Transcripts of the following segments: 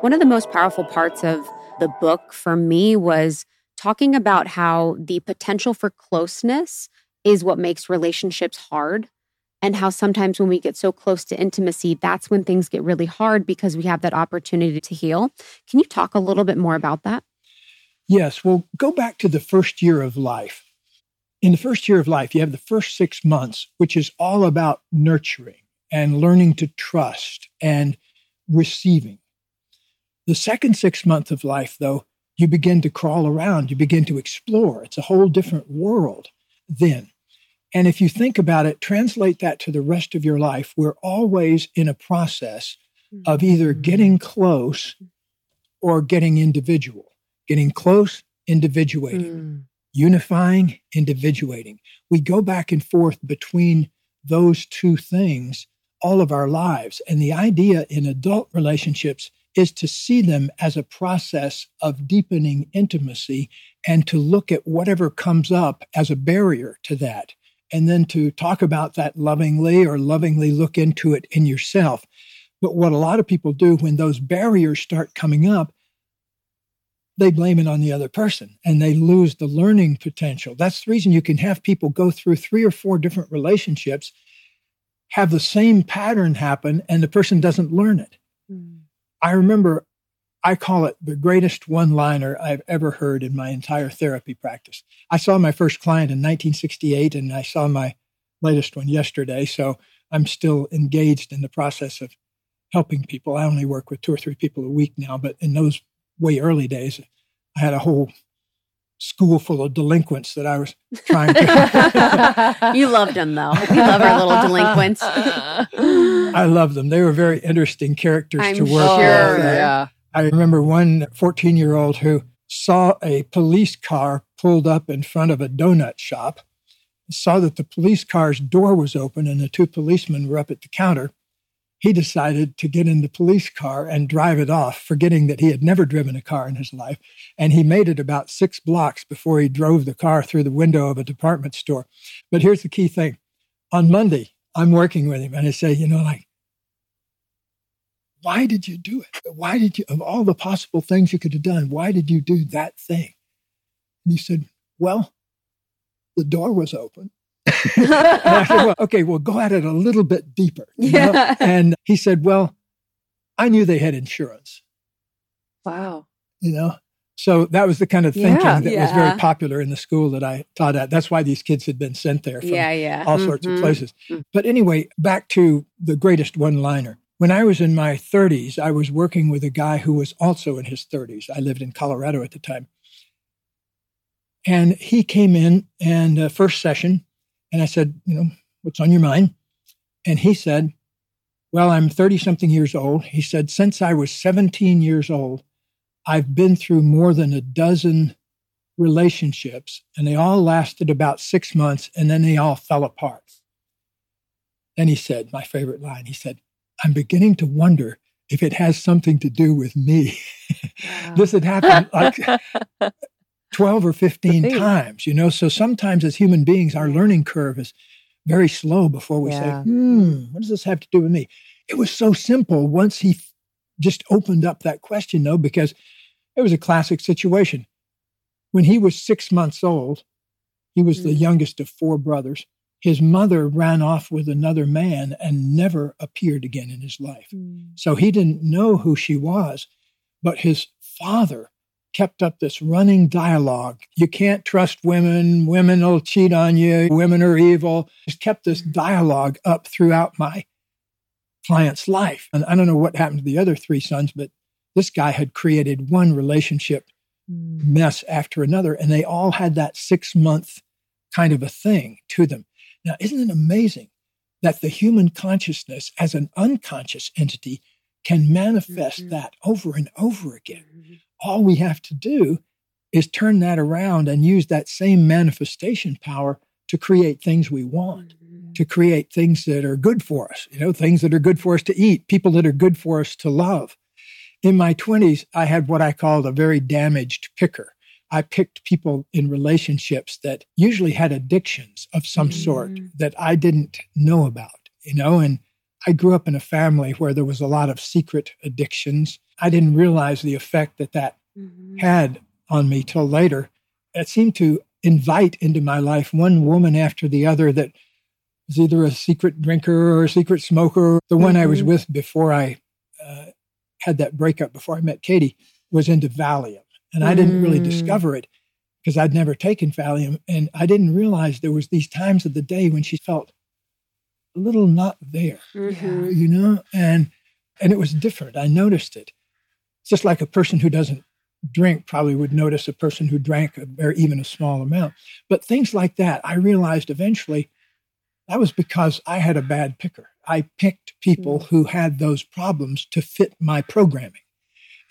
One of the most powerful parts of the book for me was talking about how the potential for closeness is what makes relationships hard and how sometimes when we get so close to intimacy, that's when things get really hard because we have that opportunity to heal. Can you talk a little bit more about that? Yes. Well, go back to the first year of life. In the first year of life, you have the first six months, which is all about nurturing and learning to trust and receiving. The second six months of life, though, you begin to crawl around, you begin to explore. It's a whole different world then. And if you think about it, translate that to the rest of your life. We're always in a process of either mm-hmm. getting close or getting individual, getting close, individuating, mm. unifying, individuating. We go back and forth between those two things all of our lives. And the idea in adult relationships is to see them as a process of deepening intimacy and to look at whatever comes up as a barrier to that and then to talk about that lovingly or lovingly look into it in yourself. But what a lot of people do when those barriers start coming up, they blame it on the other person and they lose the learning potential. That's the reason you can have people go through three or four different relationships, have the same pattern happen, and the person doesn't learn it. Mm. I remember I call it the greatest one liner I've ever heard in my entire therapy practice. I saw my first client in 1968 and I saw my latest one yesterday. So I'm still engaged in the process of helping people. I only work with two or three people a week now, but in those way early days, I had a whole school full of delinquents that I was trying to. you loved them though. We love our little delinquents. I love them. They were very interesting characters I'm to work sure. with. yeah. I remember one 14 year old who saw a police car pulled up in front of a donut shop, saw that the police car's door was open and the two policemen were up at the counter. He decided to get in the police car and drive it off, forgetting that he had never driven a car in his life. And he made it about six blocks before he drove the car through the window of a department store. But here's the key thing on Monday, I'm working with him and I say, you know, like, why did you do it? Why did you, of all the possible things you could have done, why did you do that thing? And he said, well, the door was open. and I said, well, okay, well, go at it a little bit deeper. Yeah. Know? And he said, well, I knew they had insurance. Wow. You know, so that was the kind of thinking Yeah, that was very popular in the school that I taught at. That's why these kids had been sent there from Yeah, yeah. all sorts of Mhm. places. Mhm. But anyway, back to the greatest one liner. When I was in my 30s, I was working with a guy who was also in his 30s. I lived in Colorado at the time. And he came in and uh, first session, and I said, you know, what's on your mind? And he said, well, I'm 30 something years old. He said, since I was 17 years old, I've been through more than a dozen relationships, and they all lasted about six months, and then they all fell apart. Then he said, my favorite line, he said, I'm beginning to wonder if it has something to do with me. this had happened like 12 or 15 times, you know. So sometimes as human beings, our learning curve is very slow before we say, hmm, what does this have to do with me? It was so simple once he f- just opened up that question, though, because it was a classic situation. When he was six months old, he was the Mm. youngest of four brothers. His mother ran off with another man and never appeared again in his life. So he didn't know who she was, but his father kept up this running dialogue. You can't trust women. Women will cheat on you. Women are evil. Just kept this dialogue up throughout my client's life. And I don't know what happened to the other three sons, but this guy had created one relationship mess after another, and they all had that six month kind of a thing to them. Now, isn't it amazing that the human consciousness as an unconscious entity can manifest Mhm. that over and over again? All we have to do is turn that around and use that same manifestation power to create things we want, to create things that are good for us, you know, things that are good for us to eat, people that are good for us to love. In my 20s, I had what I called a very damaged picker. I picked people in relationships that usually had addictions of some sort Mm. that I didn't know about, you know, and I grew up in a family where there was a lot of secret addictions. I didn't realize the effect that that mm-hmm. had on me till later. It seemed to invite into my life one woman after the other that was either a secret drinker or a secret smoker. The one mm-hmm. I was mm-hmm. with before I uh, had that breakup, before I met Katie, was into Valium. And I didn't really mm. discover it because I'd never taken Valium. And I didn't realize there was these times of the day when she felt a little not there, mm-hmm. you know? And, and it was different. I noticed it. It's just like a person who doesn't drink probably would notice a person who drank a, or even a small amount. But things like that, I realized eventually that was because I had a bad picker. I picked people mm. who had those problems to fit my programming.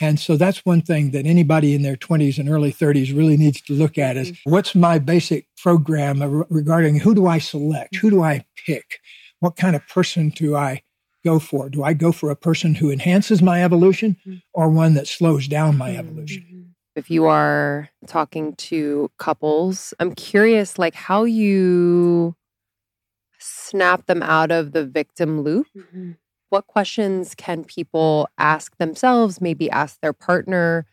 And so that's one thing that anybody in their 20s and early 30s really needs to look at is mm-hmm. what's my basic program regarding who do I select? Who do I pick? What kind of person do I go for? Do I go for a person who enhances my evolution mm-hmm. or one that slows down my evolution? Mm-hmm. If you are talking to couples, I'm curious like how you snap them out of the victim loop. Mm-hmm. What questions can people ask themselves, maybe ask their partner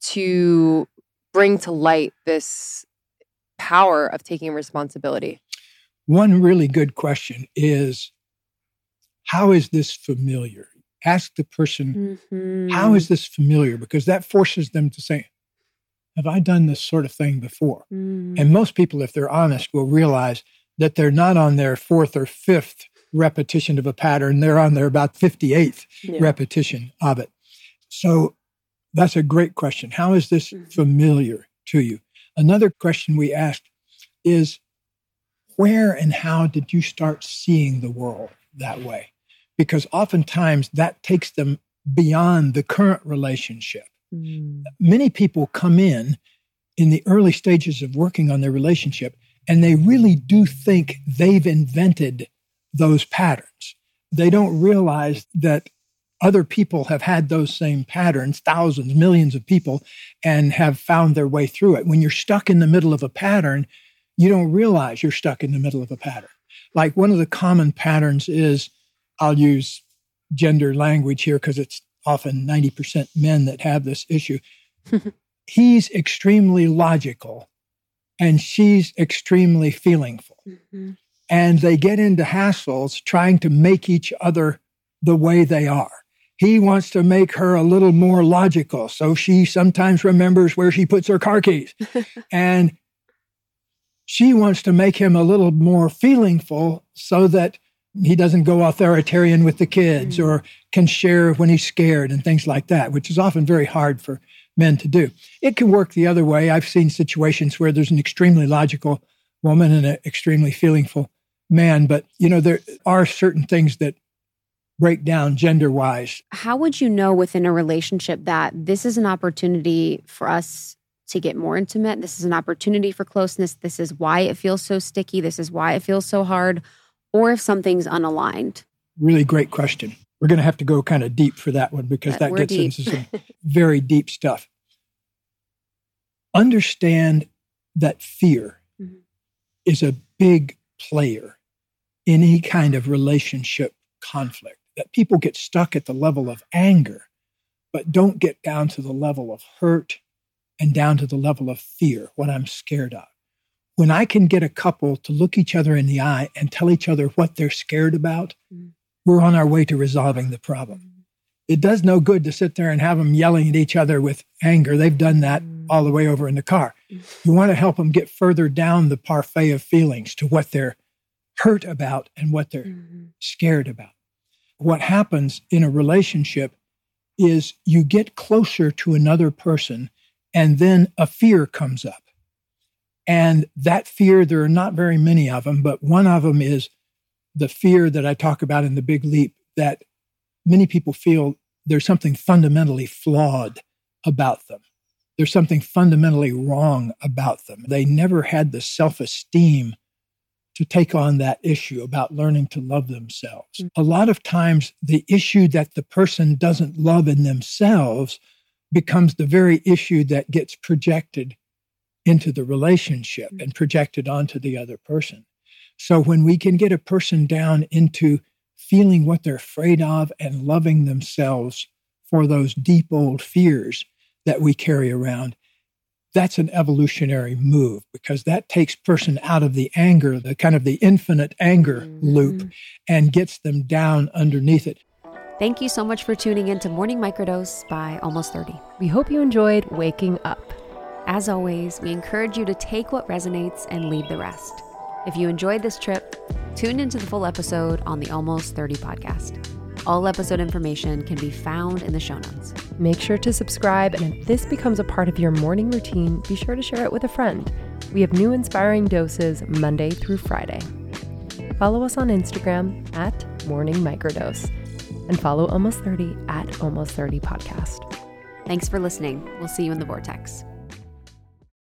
to bring to light this power of taking responsibility? One really good question is How is this familiar? Ask the person, mm-hmm. How is this familiar? Because that forces them to say, Have I done this sort of thing before? Mm. And most people, if they're honest, will realize that they're not on their fourth or fifth repetition of a pattern. They're on their about 58th yeah. repetition of it. So that's a great question. How is this mm-hmm. familiar to you? Another question we asked is where and how did you start seeing the world that way? Because oftentimes that takes them beyond the current relationship. Mm. Many people come in in the early stages of working on their relationship and they really do think they've invented those patterns. They don't realize that other people have had those same patterns, thousands, millions of people, and have found their way through it. When you're stuck in the middle of a pattern, you don't realize you're stuck in the middle of a pattern. Like one of the common patterns is I'll use gender language here because it's often 90% men that have this issue. He's extremely logical and she's extremely feelingful. Mm-hmm. And they get into hassles trying to make each other the way they are. He wants to make her a little more logical. So she sometimes remembers where she puts her car keys. and she wants to make him a little more feelingful so that he doesn't go authoritarian with the kids or can share when he's scared and things like that, which is often very hard for men to do. It can work the other way. I've seen situations where there's an extremely logical woman and an extremely feelingful man, but you know there are certain things that break down gender wise. How would you know within a relationship that this is an opportunity for us to get more intimate? This is an opportunity for closeness. This is why it feels so sticky. This is why it feels so hard. Or if something's unaligned? Really great question. We're going to have to go kind of deep for that one because that gets deep. into some very deep stuff. Understand that fear mm-hmm. is a big player in any kind of relationship conflict, that people get stuck at the level of anger, but don't get down to the level of hurt and down to the level of fear, what I'm scared of. When I can get a couple to look each other in the eye and tell each other what they're scared about, mm-hmm we're on our way to resolving the problem. It does no good to sit there and have them yelling at each other with anger. They've done that all the way over in the car. You want to help them get further down the parfait of feelings to what they're hurt about and what they're mm-hmm. scared about. What happens in a relationship is you get closer to another person and then a fear comes up. And that fear, there are not very many of them, but one of them is the fear that I talk about in the big leap that many people feel there's something fundamentally flawed about them. There's something fundamentally wrong about them. They never had the self esteem to take on that issue about learning to love themselves. Mm-hmm. A lot of times, the issue that the person doesn't love in themselves becomes the very issue that gets projected into the relationship and projected onto the other person. So when we can get a person down into feeling what they're afraid of and loving themselves for those deep old fears that we carry around, that's an evolutionary move because that takes person out of the anger, the kind of the infinite anger mm-hmm. loop and gets them down underneath it. Thank you so much for tuning in to Morning Microdose by Almost 30. We hope you enjoyed waking up. As always, we encourage you to take what resonates and leave the rest. If you enjoyed this trip, tune into the full episode on the Almost 30 podcast. All episode information can be found in the show notes. Make sure to subscribe, and if this becomes a part of your morning routine, be sure to share it with a friend. We have new inspiring doses Monday through Friday. Follow us on Instagram at Morning Microdose and follow Almost 30 at Almost 30 Podcast. Thanks for listening. We'll see you in the Vortex.